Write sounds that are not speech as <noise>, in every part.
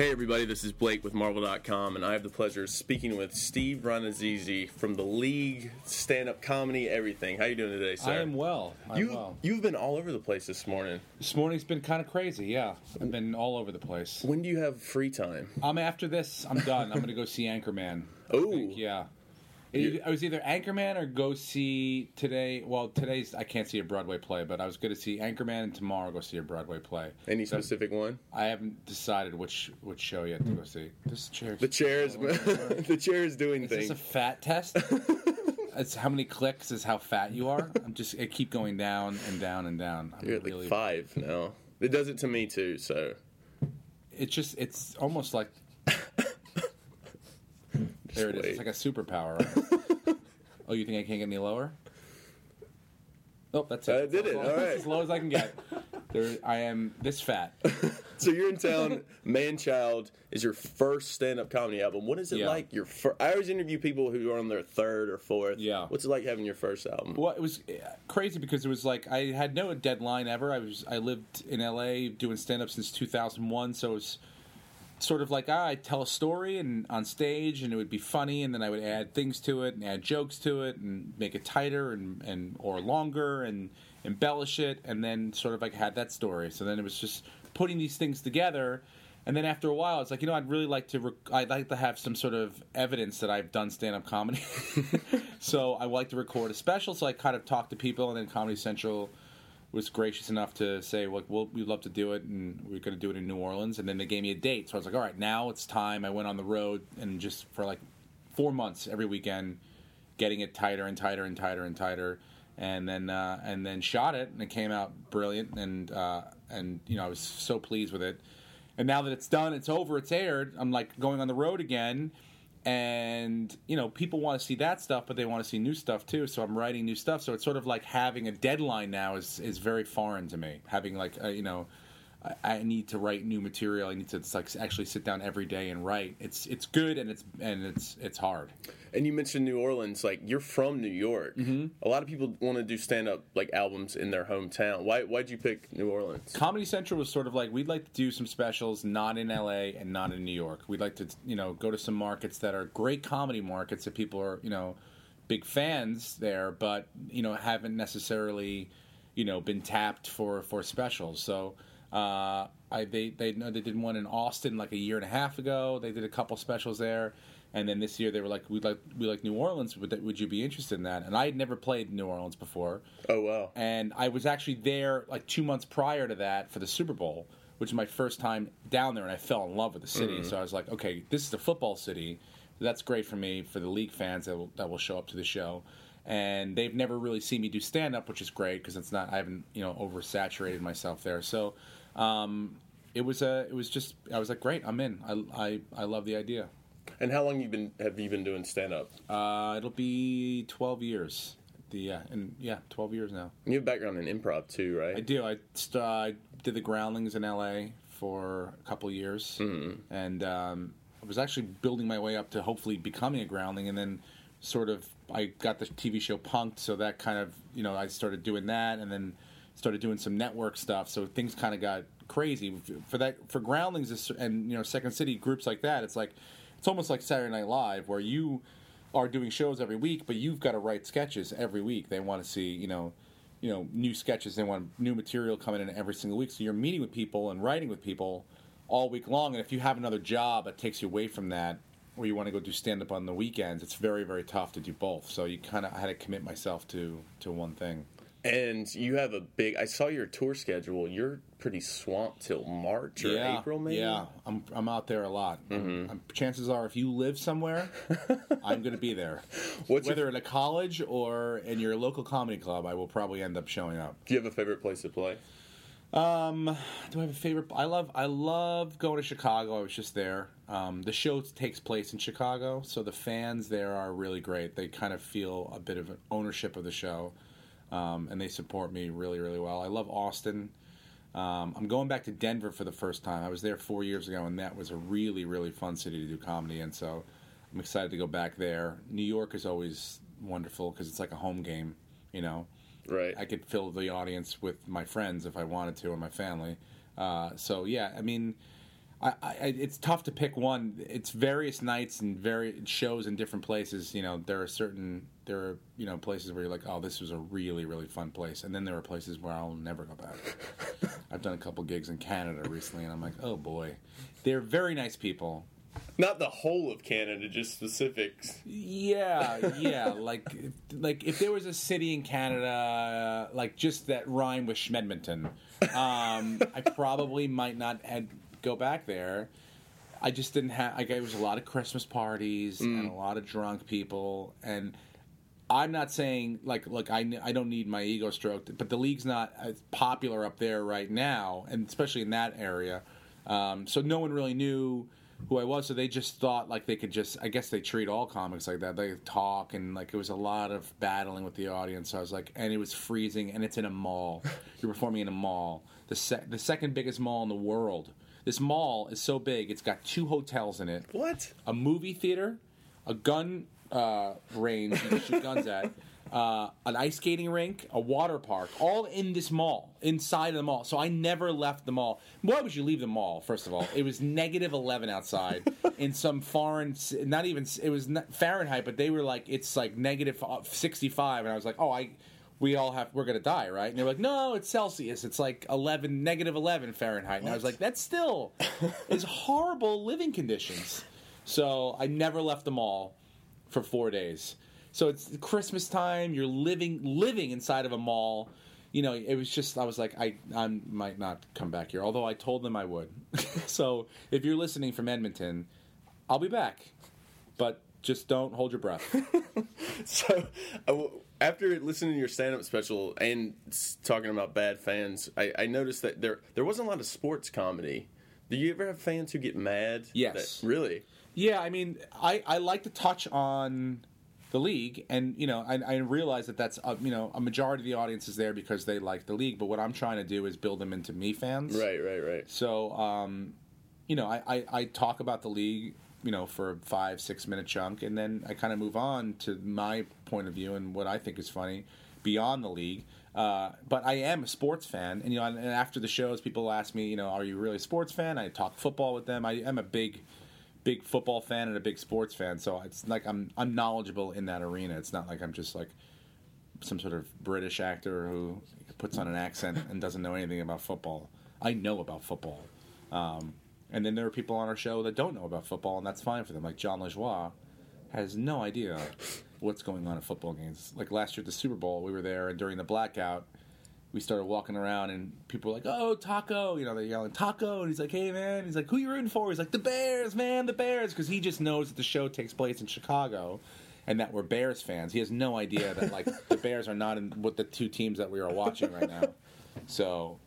Hey everybody, this is Blake with Marvel.com, and I have the pleasure of speaking with Steve Rannazzisi from the League, stand-up comedy, everything. How you doing today, sir? I am well. I'm you well. you've been all over the place this morning. This morning's been kind of crazy. Yeah, I've been all over the place. When do you have free time? I'm after this. I'm done. I'm going to go see Anchorman. I <laughs> Ooh. yeah. You- I was either Anchorman or go see today. Well, today's I can't see a Broadway play, but I was going to see Anchorman and tomorrow go see a Broadway play. Any specific one? I haven't decided which which show yet to go see. This chair. The chair is <laughs> the chair is doing Is this things. a fat test? <laughs> it's how many clicks is how fat you are. I'm just I keep going down and down and down. I'm You're at like five now. It does it to me too. So It's just it's almost like there it is. It's like a superpower. <laughs> oh, you think I can't get any lower? Nope, that's it. I did it. All right. <laughs> as low as I can get. There, I am this fat. <laughs> so you're in town. Manchild is your first stand-up comedy album. What is it Yeah. like? Your fir- I always interview people who are on their third or fourth. Yeah. What's it like having your first album? Well, it was uh, crazy because it was like I had no deadline ever. I was I lived in LA doing stand up since 2001, so it was sort of like ah, I'd tell a story and on stage and it would be funny and then I would add things to it and add jokes to it and make it tighter and, and or longer and embellish it and then sort of like had that story. So then it was just putting these things together. And then after a while, it's like you know, I'd really like to. Rec- I'd like to have some sort of evidence that I've done stand-up comedy. <laughs> so I like to record a special. So I kind of talked to people, and then Comedy Central was gracious enough to say, "Look, we'll, we'd love to do it, and we're going to do it in New Orleans." And then they gave me a date, so I was like, "All right, now it's time." I went on the road and just for like four months every weekend, getting it tighter and tighter and tighter and tighter, and then uh, and then shot it, and it came out brilliant, and uh, and you know I was so pleased with it. And now that it's done, it's over, it's aired. I'm like going on the road again, and you know people want to see that stuff, but they want to see new stuff too. So I'm writing new stuff. So it's sort of like having a deadline now is is very foreign to me. Having like uh, you know. I- I need to write new material. I need to like actually sit down every day and write. It's it's good and it's and it's it's hard. And you mentioned New Orleans. Like you're from New York. Mm-hmm. A lot of people want to do stand-up like albums in their hometown. Why? Why'd you pick New Orleans? Comedy Central was sort of like we'd like to do some specials not in LA and not in New York. We'd like to you know go to some markets that are great comedy markets that people are you know big fans there, but you know haven't necessarily you know been tapped for for specials. So. Uh, I they they know they did one in Austin like a year and a half ago. They did a couple specials there, and then this year they were like, "We'd like we like New Orleans. Would would you be interested in that?" And I had never played New Orleans before, Oh wow. and I was actually there like two months prior to that for the Super Bowl, which is my first time down there, and I fell in love with the city. So I was like, okay, this is a football city. That's great for me for the league fans that will, that will show up to the show. And they've never really seen me do stand up, which is great because it's not I haven't you know oversaturated myself there. So um, it was a it was just I was like, great, I'm in. I I, I love the idea. And how long you been have you been doing stand-up? Uh, it'll be twelve years. The yeah, and yeah, twelve years now. You have background in improv too, right? I do. I, st- I did the Groundlings in LA for a couple years, and um, I was actually building my way up to hopefully becoming a Groundling, and then sort of I got the TV show Punk'd, so that kind of you know I started doing that, and then started doing some network stuff. So things kind of got crazy for that for Groundlings and you know Second City groups like that. It's like it's almost like Saturday Night Live where you are doing shows every week, but you've got to write sketches every week. They want to see you know you know new sketches they want new material coming in every single week so you're meeting with people and writing with people all week long and if you have another job that takes you away from that or you want to go do stand up on the weekends it's very very tough to do both so you kind of had to commit myself to to one thing And you have a big. I saw your tour schedule. You're pretty swamped till March or yeah April, maybe. yeah i'm i'm out there a lot I'm- I'm- chances are if you live somewhere <laughs> i'm going to be there What's your, whether in a college or in your local comedy club i will probably end up showing up do you have a favorite place to play? Um, do I have a favorite? I love I love going to Chicago. I was just there. Um, the show takes place in Chicago, so the fans there are really great. They kind of feel a bit of an ownership of the show, um, and they support me really really well. I love Austin. Um, I'm going back to Denver for the first time. I was there four years ago, and that was a really really fun city to do comedy. And so I'm excited to go back there. New York is always wonderful because it's like a home game, you know. Right. I could fill the audience with my friends if I wanted to or my family. Uh, so yeah, I mean, I, I, it's tough to pick one. It's various nights and very shows in different places. You know, there are certain there are you know places where you're like, oh, this was a really really fun place, and then there are places where I'll never go back. <laughs> I've done a couple gigs in Canada recently, and I'm like, oh boy, they're very nice people. Not the whole of Canada, just specifics. Yeah, yeah. <laughs> like, like if there was a city in Canada, like just that rhyme with Schmedmonton, um, I probably might not had go back there. I just didn't have. Like, it was a lot of Christmas parties and a lot of drunk people, and I'm not saying like, look, I I don't need my ego stroked, but the league's not as popular up there right now, and especially in that area. Um, so no one really knew who I was, so they just thought like they could just. I guess they treat all comics like that. They talk and like it was a lot of battling with the audience. So I was like, and it was freezing, and it's in a mall. <laughs> You're performing in a mall, the se- the second biggest mall in the world. This mall is so big; it's got two hotels in it What? a movie theater, a gun uh, range you can shoot guns at, <laughs> uh, an ice skating rink, a water park, all in this mall, inside of the mall. So I never left the mall. Why would you leave the mall? First of all, it was negative eleven outside <laughs> in some foreign, not even it was Fahrenheit, but they were like it's like negative sixty five, and I was like, oh, I. We all have. We're gonna die, right? And they're like, "No, it's Celsius. It's like eleven, negative eleven Fahrenheit." And I was like, "That's still <laughs> is horrible living conditions." So I never left the mall for four days. So it's Christmas time. You're living living inside of a mall. You know, it was just I was like I I might not come back here. Although I told them I would. <laughs> so if you're listening from Edmonton, I'll be back, but just don't hold your breath. <laughs> So, I w- after listening to your stand-up special and talking about bad fans, I, I noticed that there there wasn't a lot of sports comedy. Do you ever have fans who get mad? Yes. That- really? Yeah, I mean, I, I like to touch on the league, and you know, I, I realize that that's a, you know a majority of the audience is there because they like the league. But what I'm trying to do is build them into me fans. Right, right, right. So, um, you know, I, I, I talk about the league, you know, for a five six minute chunk, and then I kind of move on to my point of view and what I think is funny beyond the league. Uh, but I am a sports fan, and you know, and after the shows, people ask me, you know, are you really a sports fan? I talk football with them. I am a big big football fan and a big sports fan, so it's like I'm I'm knowledgeable in that arena. It's not like I'm just like some sort of British actor who puts on an accent and doesn't know anything about football. I know about football, um, and then there are people on our show that don't know about football, and that's fine for them. Like Jon Lajoie has no idea what's going on at football games. Like last year at the Super Bowl, we were there, and during the blackout, we started walking around and people were like, "Oh, Taco!" You know, they're yelling "Taco," and he's like, "Hey, man!" He's like, "Who you rooting for?" He's like, "The Bears, man, the Bears," because he just knows that the show takes place in Chicago, and that we're Bears fans. He has no idea that like <laughs> the Bears are not in what the two teams that we are watching right now. So,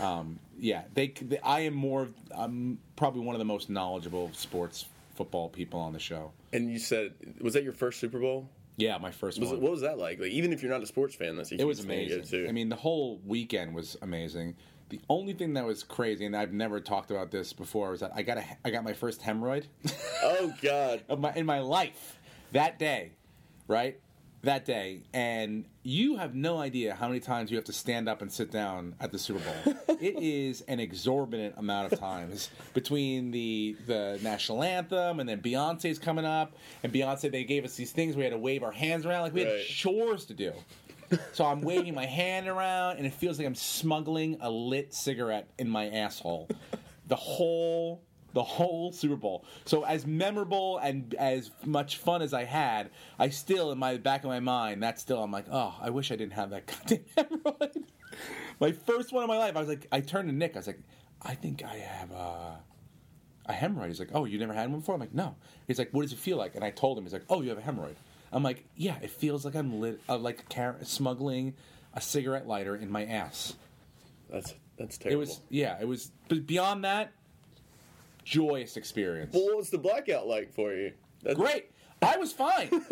um, yeah, they, they. I am more. I'm probably one of the most knowledgeable sports football people on the show. And you said, was that your first Super Bowl? Yeah, my first Was one. what was that like? Like, even if you're not a sports fan, that's a It was thing to go amazing. I mean, the whole weekend was amazing. The only thing that was crazy, and I've never talked about this before, was that I got a, I got my first hemorrhoid oh God, <laughs> my, in my life that day, right? That day, and you have no idea how many times you have to stand up and sit down at the Super Bowl. <laughs> it is an exorbitant amount of times between the the national anthem and then Beyonce's coming up, and Beyonce they gave us these things we had to wave our hands around like we had chores to do. So I'm waving my hand around, and it feels like I'm smuggling a lit cigarette in my asshole. The whole, the whole Super Bowl. So as memorable and as much fun as I had, I still, in my back of my mind, that's still. I'm like, oh, I wish I didn't have that <laughs> goddamn hemorrhoid. my first one in my life. I was like, I turned to Nick. I was like, I think I have a. A hemorrhoid. He's like, oh, you never had one before? I'm like, no. He's like, what does it feel like? And I told him, he's like, oh, you have a hemorrhoid. I'm like, yeah, it feels like I'm lit, uh, like car- smuggling a cigarette lighter in my ass. that's that's terrible. It was, yeah, it was. But beyond that, joyous experience. well, what was the blackout like for you? That's, Great. I was fine. <laughs>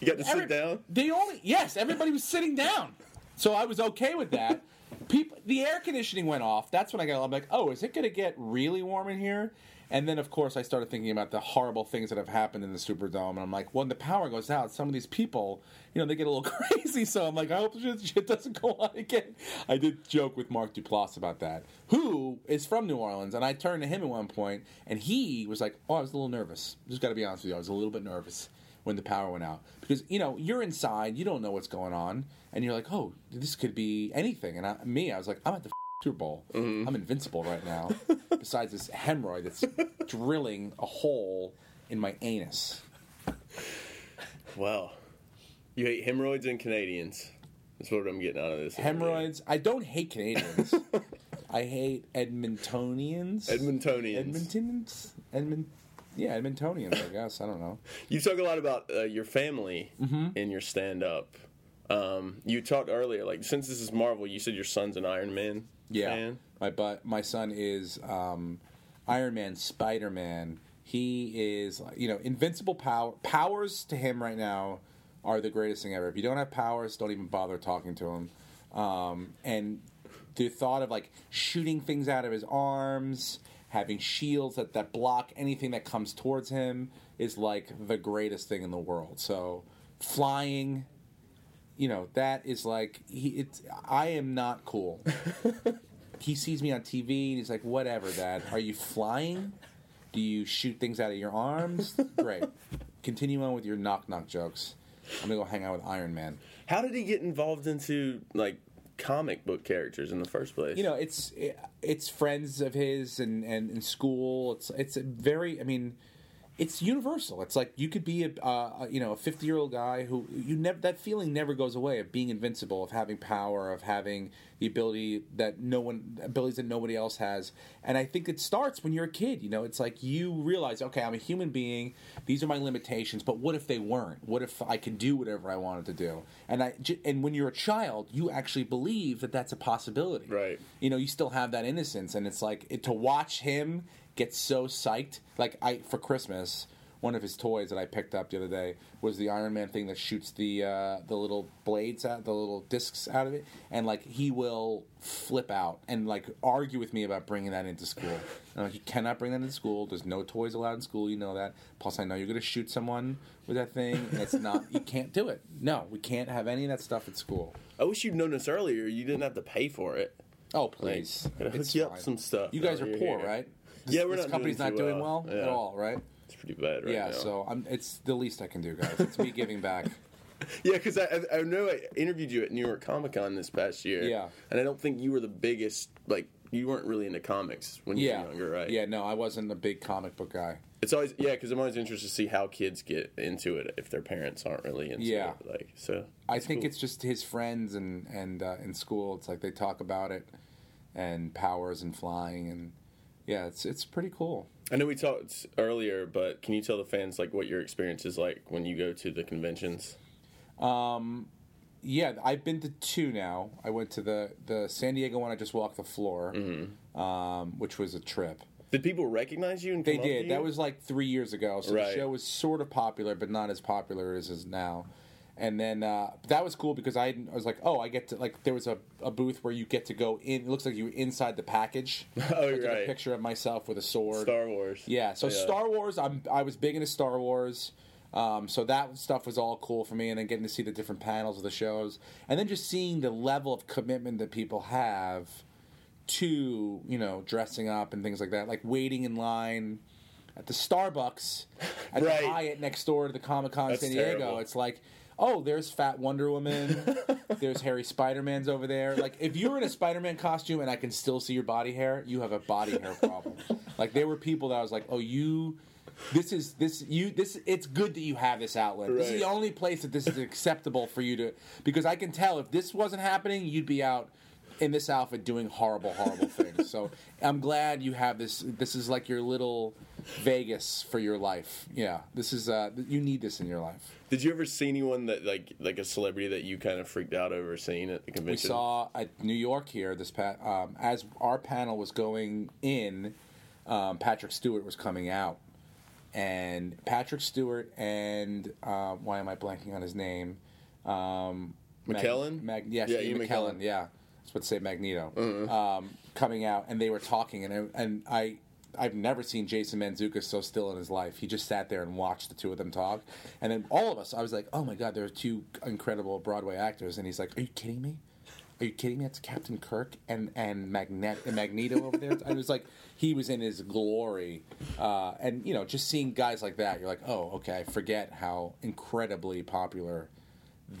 You got to Every- sit down. They only yes, everybody was sitting down, so I was okay with that. people the air conditioning went off. That's when I got. I'm like, oh, is it going to get really warm in here? And then, of course, I started thinking about the horrible things that have happened in the Superdome, and I'm like, when the power goes out, some of these people, you know, they get a little <laughs> crazy. So I'm like, I hope shit, shit doesn't go on again. I did joke with Mark Duplass about that, who is from New Orleans, and I turned to him at one point, and he was like, "Oh, I was a little nervous. Just got to be honest with you, I was a little bit nervous." when the power went out because you know you're inside you don't know what's going on and you're like oh this could be anything and I, me i was like i'm at the super bowl i'm invincible right now <laughs> besides this hemorrhoid that's drilling a hole in my anus Well, You hate hemorrhoids and Canadians. That's what I'm getting out of this. hemorrhoids i don't hate canadians <laughs> i hate edmontonians Edmontonians. edmontonians edmont yeah edmontonians i guess i don't know You talk a lot about uh, your family Mm-hmm. in your stand up. Um, you talked earlier, like, since this is Marvel, you said your son's an Iron Man Yeah, fan. my but my son is um, Iron Man, Spider Man. He is you know invincible power powers to him right now are the greatest thing ever. If you don't have powers, don't even bother talking to him. Um, and the thought of like shooting things out of his arms, having shields that, that block anything that comes towards him is like the greatest thing in the world. So flying, you know, that is like he. It's I am not cool. <laughs> he sees me on TV and he's like, "Whatever, Dad. Are you flying? Do you shoot things out of your arms? <laughs> Great. Continue on with your knock knock jokes. I'm gonna go hang out with Iron Man. How did he get involved into, like, comic book characters in the first place? You know, it's it's friends of his and and in school. It's it's a very. I mean. It's universal. It's like you could be a uh, you know a fifty year old guy who you never that feeling never goes away of being invincible, of having power, of having the ability that no one abilities that nobody else has. And I think it starts when you're a kid. You know, it's like you realize, okay, I'm a human being. These are my limitations. But what if they weren't? What if I could do whatever I wanted to do? And I and when you're a child, you actually believe that that's a possibility. Right. You know, you still have that innocence, and it's like it, to watch him get so psyched. Like I for Christmas, one of his toys that I picked up the other day was the Iron Man thing that shoots the uh, the little blades out, the little discs out of it, and like he will flip out and like argue with me about bringing that into school. And I'm like, you cannot bring that into school. There's no toys allowed in school. You know that. Plus, I know you're going to shoot someone with that thing, it's not. You can't do it. No, we can't have any of that stuff at school. I wish you'd known this earlier. You didn't have to pay for it. Oh please, Gotta hook It's you up some stuff. You guys are poor, here. right? Yeah, we're this not company's doing not doing well. well, at all, right? It's pretty bad right yeah, now. so I'm, it's the least I can do, guys. It's me giving back. <laughs> Yeah, because I, I know I interviewed you at New York Comic Con this past year. Yeah. and I don't think you were the biggest. Like you weren't really into comics when you Yeah, were younger, right? Yeah, no, I wasn't a big comic book guy. It's always yeah, because I'm always interested to see how kids get into it if their parents aren't really into Yeah. it. Like so, I think it's just his friends and and uh, in school. It's like they talk about it and powers and flying and yeah, it's it's pretty cool. I know we talked earlier, but can you tell the fans like what your experience is like when you go to the conventions? Yeah, I've been to two now. I went to the the San Diego one. I just walked the floor, Mm-hmm. um, which was a trip. Did people recognize you? And They come up to did. That was like three years ago. So Right. the show was sort of popular, but not as popular as is now. And then uh, that was cool because I, I was like, oh, I get to like there was a, a booth where you get to go in. It looks like you were inside the package. <laughs> Oh, I took a right. picture of myself with a sword. Star Wars. Yeah, so Yeah. Star Wars, I'm I was big into Star Wars. Um, so that stuff was all cool for me, and then getting to see the different panels of the shows, and then just seeing the level of commitment that people have to you know dressing up and things like that, like waiting in line at the Starbucks at Right. the Hyatt next door to the Comic Con San Diego. terrible. It's like. Oh, there's Fat Wonder Woman. <laughs> there's Hairy Spider Man's over there. Like, if you're in a Spider Man costume and I can still see your body hair, you have a body hair problem. like, there were people that I was like, oh, you this is this you this it's good that you have this outlet. This is the only place that this is acceptable for you to because I can tell if this wasn't happening, you'd be out in this outfit doing horrible, horrible things. So I'm glad you have this. This is like your little Vegas for your life. Yeah, this is uh, you need this in your life. Did you ever see anyone that like like a celebrity that you kind of freaked out over seeing at the We saw at New York here this pat um, as our panel was going in, um, Patrick Stewart was coming out, and Patrick Stewart and uh, why am I blanking on his name? Um, McKellen? Mag, yes, Yeah, Ian McKellen. McKellen. Yeah, let's say Magneto, Mm-hmm. um, coming out, and they were talking, and I, and I. I've never seen Jason Mantzoukas so still in his life. He just sat there and watched the two of them talk, and then all of us, I was like, "Oh my god, there are two incredible Broadway actors." And he's like, "Are you kidding me? Are you kidding me? It's Captain Kirk and and Magnet and Magneto over there." I was like, he was in his glory, uh, and you know, just seeing guys like that, you're like, "Oh, okay." I forget how incredibly popular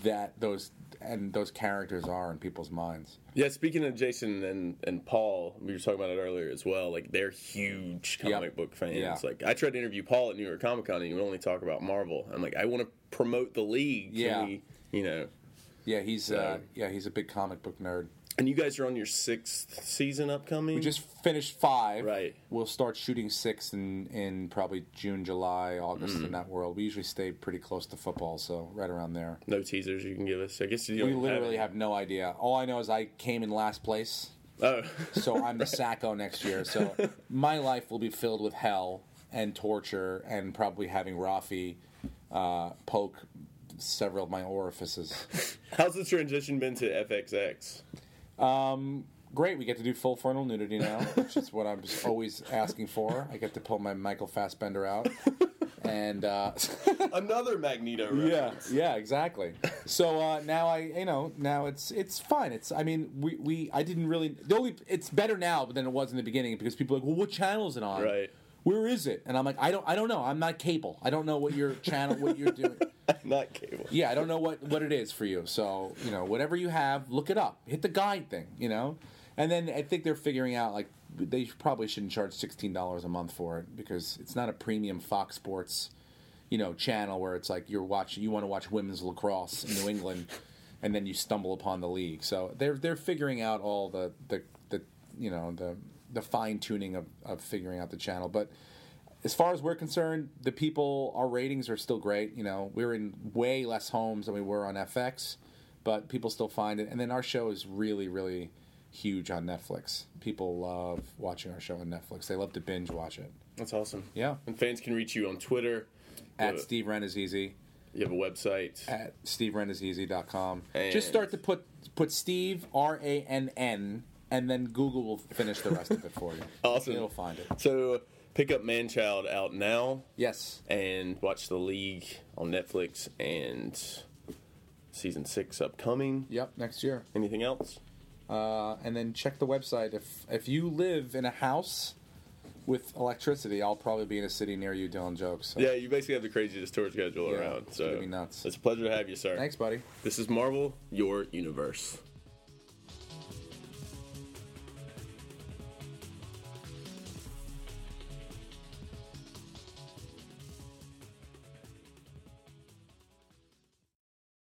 that those and those characters are in people's minds. Yeah, speaking of Jason and, and Paul, we were talking about it earlier as well. Like they're huge comic Yep. book fans. Yeah. Like I tried to interview Paul at New York Comic Con, and he would only talk about Marvel. I'm like, I want to promote the league. Can Yeah. we- you know. Yeah, he's uh, yeah he's a big comic book nerd. And you guys are on your sixth season upcoming. We just finished five. Right. We'll start shooting six in in probably June, July, August Mm. in that world. We usually stay pretty close to football, so right around there. no teasers you can give us. I guess you We literally have. have no idea. All I know is I came in last place, Oh, <laughs> so I'm the Sacko next year. So <laughs> my life will be filled with hell and torture, and probably having Rafi uh, poke several of my orifices. <laughs> how's the transition been to FXX? Great, we get to do full frontal nudity now, which is what I'm <laughs> always asking for. I get to pull my Michael Fassbender out, and uh, <laughs> Another Magneto. yeah, yeah, exactly. So uh, now I, you know, now it's it's fine. It's I mean, we, we I didn't really the only it's better now than it was in the beginning because people are like, well, what channel is it on? Right. Where is it? And I'm like, I don't I don't know. I'm not cable. I don't know what your channel, what you're doing. <laughs> Not cable. Yeah, I don't know what, what it is for you. So, you know, whatever you have, look it up. Hit the guide thing, you know? And then I think they're figuring out, like, they probably shouldn't charge $16 a month for it because it's not a premium Fox Sports, you know, channel where it's like you're watching, you want to watch women's lacrosse in New England and then you stumble upon the league. So they're, they're figuring out all the, the, the you know, the, the fine tuning of, of figuring out the channel. But as far as we're concerned, the people, our ratings are still great. You know, we're in way less homes than we were on FX, but people still find it. And then our show is really, really huge on Netflix. People love watching our show on Netflix. They love to binge watch it. That's awesome. Yeah. And fans can reach you on Twitter. At Uh, Steve Rannazzisi, You have a website. at. And- Just start to put put Steve R A N N, and then Google will finish the rest of it for you. <laughs> Awesome. It'll find it. So pick up Manchild out now Yes. and watch the league on Netflix and season six upcoming. Yep. Next year. Anything else? uh, and then check the website. If if you live in a house with electricity, I'll probably be in a city near you doing jokes. So. Yeah, you basically have the craziest tour schedule Yeah, around. it's So gonna be nuts. It's a pleasure to have you, sir. Thanks, buddy. This is Marvel, your universe.